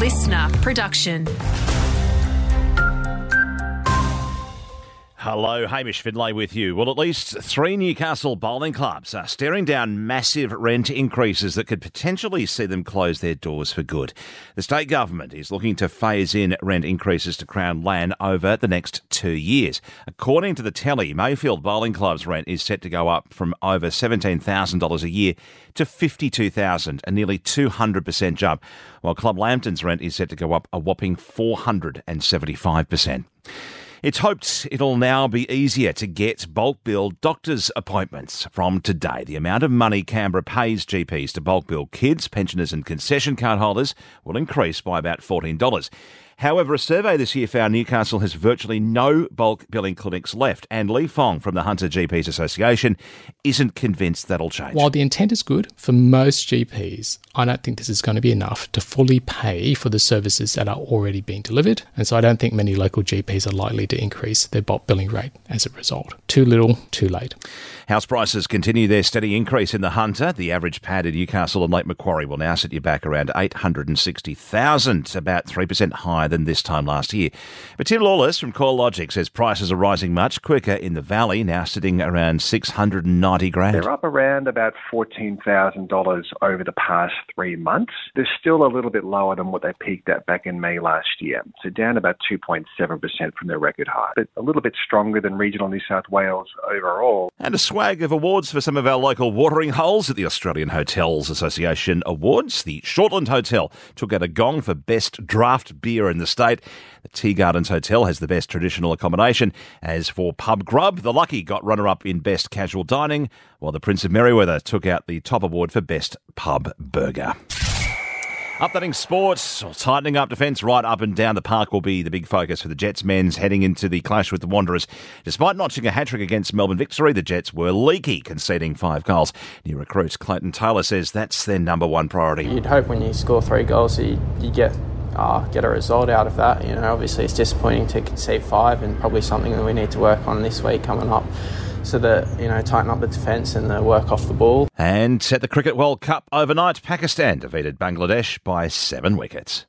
listener production. Hello, Hamish Finlay with you. Well, at least three Newcastle bowling clubs are staring down massive rent increases that could potentially see them close their doors for good. The state government is looking to phase in rent increases to Crown land over the next two years. According to the telly, Mayfield Bowling Club's rent is set to go up from over $17,000 a year to $52,000, a nearly 200% jump, while Club Lambton's rent is set to go up a whopping 475%. It's hoped it'll now be easier to get bulk bill doctors' appointments. From today, the amount of money Canberra pays GPs to bulk bill kids, pensioners, and concession card holders will increase by about $14. However, a survey this year found Newcastle has virtually no bulk billing clinics left, and Lee Fong from the Hunter GPs Association isn't convinced that'll change. While the intent is good for most GPs, I don't think this is going to be enough to fully pay for the services that are already being delivered, and so I don't think many local GPs are likely to increase their bulk billing rate as a result. Too little, too late. House prices continue their steady increase in the Hunter. The average pad in Newcastle and Lake Macquarie will now set you back around 860,000, about 3% higher than this time last year. But Tim Lawless from CoreLogic says prices are rising much quicker in the valley, now sitting around 690 grand. They're up around about $14,000 over the past three months. They're still a little bit lower than what they peaked at back in May last year. So down about 2.7% from their record high, but a little bit stronger than regional New South Wales overall. And a swag of awards for some of our local watering holes at the Australian Hotels Association Awards. The Shortland Hotel took out a gong for best draft beer in the state. The Tea Gardens Hotel has the best traditional accommodation. As for pub grub, the Lucky got runner up in best casual dining, while the Prince of Merewether took out the top award for best pub burger. Updating sports, tightening up defence right up and down the park will be the big focus for the Jets men's heading into the clash with the Wanderers. Despite notching a hat trick against Melbourne Victory, the Jets were leaky, conceding five goals. New recruit Clayton Taylor says that's their number one priority. You'd hope when you score three goals, you, you get uh, get a result out of that. You know, obviously it's disappointing to concede five, and probably something that we need to work on this week coming up so that you know tighten up the defence and the work off the ball. And at the Cricket World Cup overnight, Pakistan defeated Bangladesh by seven wickets.